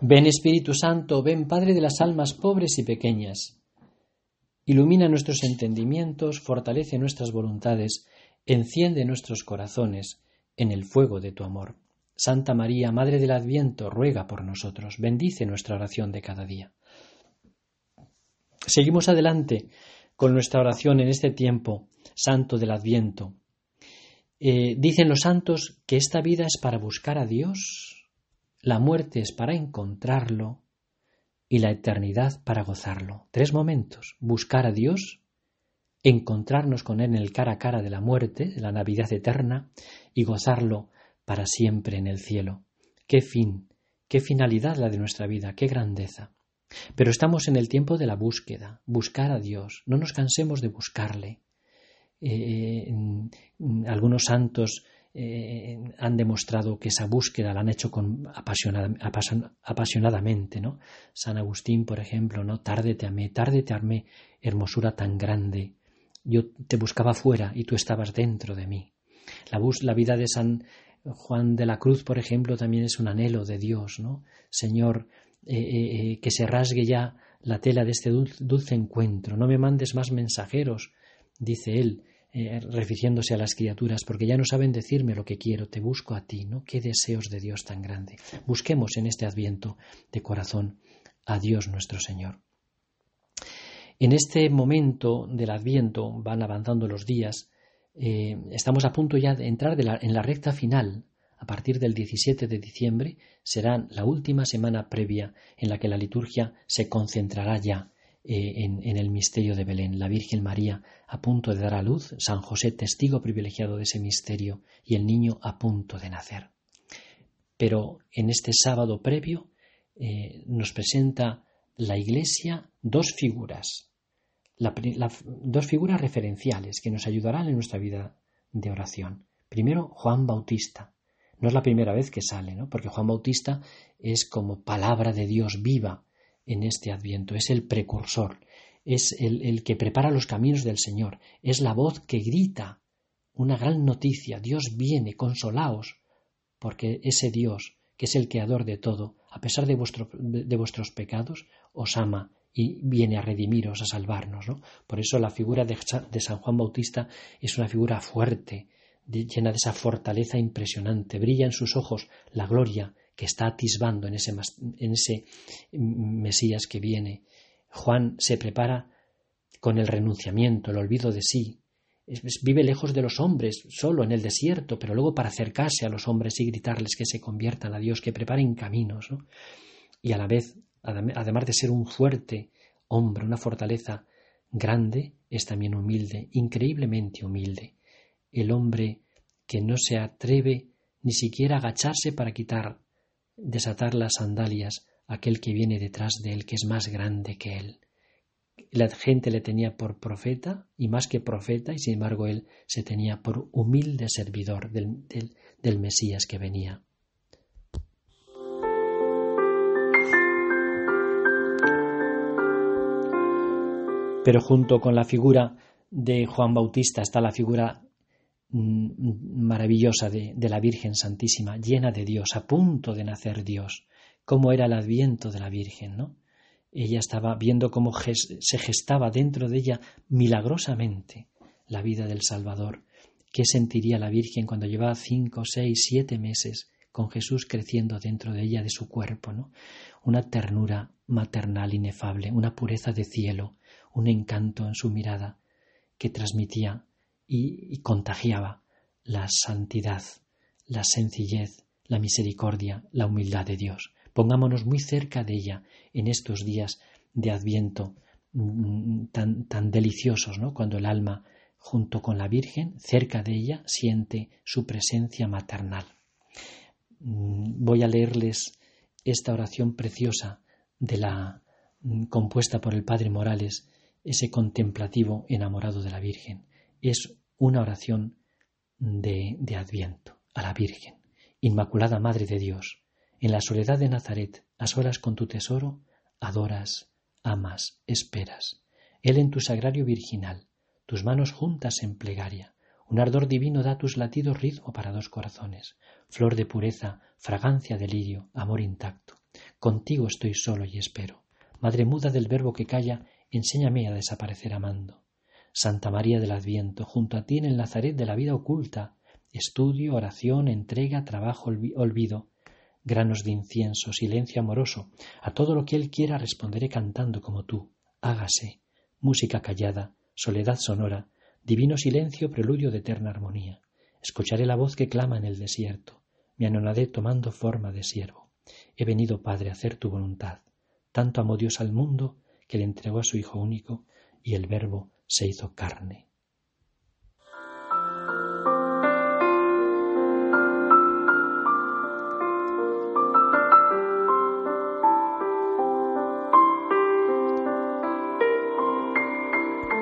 Ven Espíritu Santo, ven Padre de las almas pobres y pequeñas. Ilumina nuestros entendimientos, fortalece nuestras voluntades, enciende nuestros corazones en el fuego de tu amor. Santa María, Madre del Adviento, ruega por nosotros, bendice nuestra oración de cada día. Seguimos adelante con nuestra oración en este tiempo santo del Adviento. Eh, dicen los santos que esta vida es para buscar a Dios, la muerte es para encontrarlo y la eternidad para gozarlo. Tres momentos. Buscar a Dios, encontrarnos con Él en el cara a cara de la muerte, de la Navidad eterna, y gozarlo para siempre en el cielo. Qué fin, qué finalidad la de nuestra vida, qué grandeza. Pero estamos en el tiempo de la búsqueda, buscar a Dios, no nos cansemos de buscarle. Eh, algunos santos eh, han demostrado que esa búsqueda la han hecho con apasionadamente, ¿no? San Agustín, por ejemplo, ¿no? Tarde te amé, tarde te armé, hermosura tan grande. Yo te buscaba fuera y tú estabas dentro de mí. La, la vida de San Juan de la Cruz, por ejemplo, también es un anhelo de Dios, ¿no? Señor, eh, que se rasgue ya la tela de este dulce encuentro. No me mandes más mensajeros, dice él, eh, refiriéndose a las criaturas, porque ya no saben decirme lo que quiero, te busco a ti, ¿no? Qué deseos de Dios tan grande. Busquemos en este adviento de corazón a Dios nuestro Señor. En este momento del adviento, van avanzando los días, eh, estamos a punto ya de entrar en la recta final. A partir del 17 de diciembre será la última semana previa en la que la liturgia se concentrará ya eh, en, el misterio de Belén, la Virgen María a punto de dar a luz, San José testigo privilegiado de ese misterio y el niño a punto de nacer. Pero en este sábado previo eh, nos presenta la Iglesia dos figuras, dos figuras referenciales que nos ayudarán en nuestra vida de oración. Primero, Juan Bautista. No es la primera vez que sale, ¿no? porque Juan Bautista es como palabra de Dios viva en este adviento, es el precursor, es el, que prepara los caminos del Señor, es la voz que grita una gran noticia, Dios viene, consolaos, porque ese Dios, que es el creador de todo, a pesar de, de vuestros pecados, os ama y viene a redimiros, a salvarnos. ¿no? Por eso la figura de, de, San Juan Bautista es una figura fuerte, llena de esa fortaleza impresionante. Brilla en sus ojos la gloria que está atisbando en ese, en ese Mesías que viene. Juan se prepara con el renunciamiento, el olvido de sí. vive lejos de los hombres, solo en el desierto, pero luego para acercarse a los hombres y gritarles que se conviertan a Dios, que preparen caminos. Y a la vez, además de ser un fuerte hombre, una fortaleza grande, es también humilde, increíblemente humilde. El hombre que no se atreve ni siquiera a agacharse para quitar desatar las sandalias a aquel que viene detrás de él, que es más grande que él. La gente le tenía por profeta y más que profeta, y sin embargo él se tenía por humilde servidor del, del Mesías que venía. Pero junto con la figura de Juan Bautista está la figura maravillosa de, la Virgen Santísima, llena de Dios, a punto de nacer Dios. Cómo era el adviento de la Virgen, ¿no? Ella estaba viendo cómo se gestaba dentro de ella milagrosamente la vida del Salvador. ¿Qué sentiría la Virgen cuando llevaba cinco, seis, siete meses con Jesús creciendo dentro de ella, de su cuerpo, ¿no? Una ternura maternal inefable, una pureza de cielo, un encanto en su mirada que transmitía y, contagiaba la santidad, la sencillez, la misericordia, la humildad de Dios. Pongámonos muy cerca de ella en estos días de Adviento mm, tan, tan deliciosos, ¿no? Cuando el alma, junto con la Virgen, cerca de ella, siente su presencia maternal. Mm, voy a leerles esta oración preciosa de la mm, compuesta por el Padre Morales, ese contemplativo enamorado de la Virgen es una oración de, Adviento a la Virgen, Inmaculada Madre de Dios. En la soledad de Nazaret, a solas con tu tesoro, adoras, amas, esperas. Él en tu sagrario virginal, tus manos juntas en plegaria, Un ardor divino da tus latidos ritmo para dos corazones, flor de pureza, fragancia de lirio, amor intacto. Contigo estoy solo y espero. Madre muda del verbo que calla, enséñame a desaparecer amando. Santa María del Adviento, junto a ti en el Nazaret de la vida oculta, estudio, oración, entrega, trabajo, olvido, granos de incienso, silencio amoroso, a todo lo que Él quiera responderé cantando como tú. Hágase, música callada, soledad sonora, divino silencio, preludio de eterna armonía. Escucharé la voz que clama en el desierto, me anonadé tomando forma de siervo. He venido, Padre, a hacer tu voluntad. Tanto amó Dios al mundo que le entregó a su Hijo único, y el Verbo se hizo carne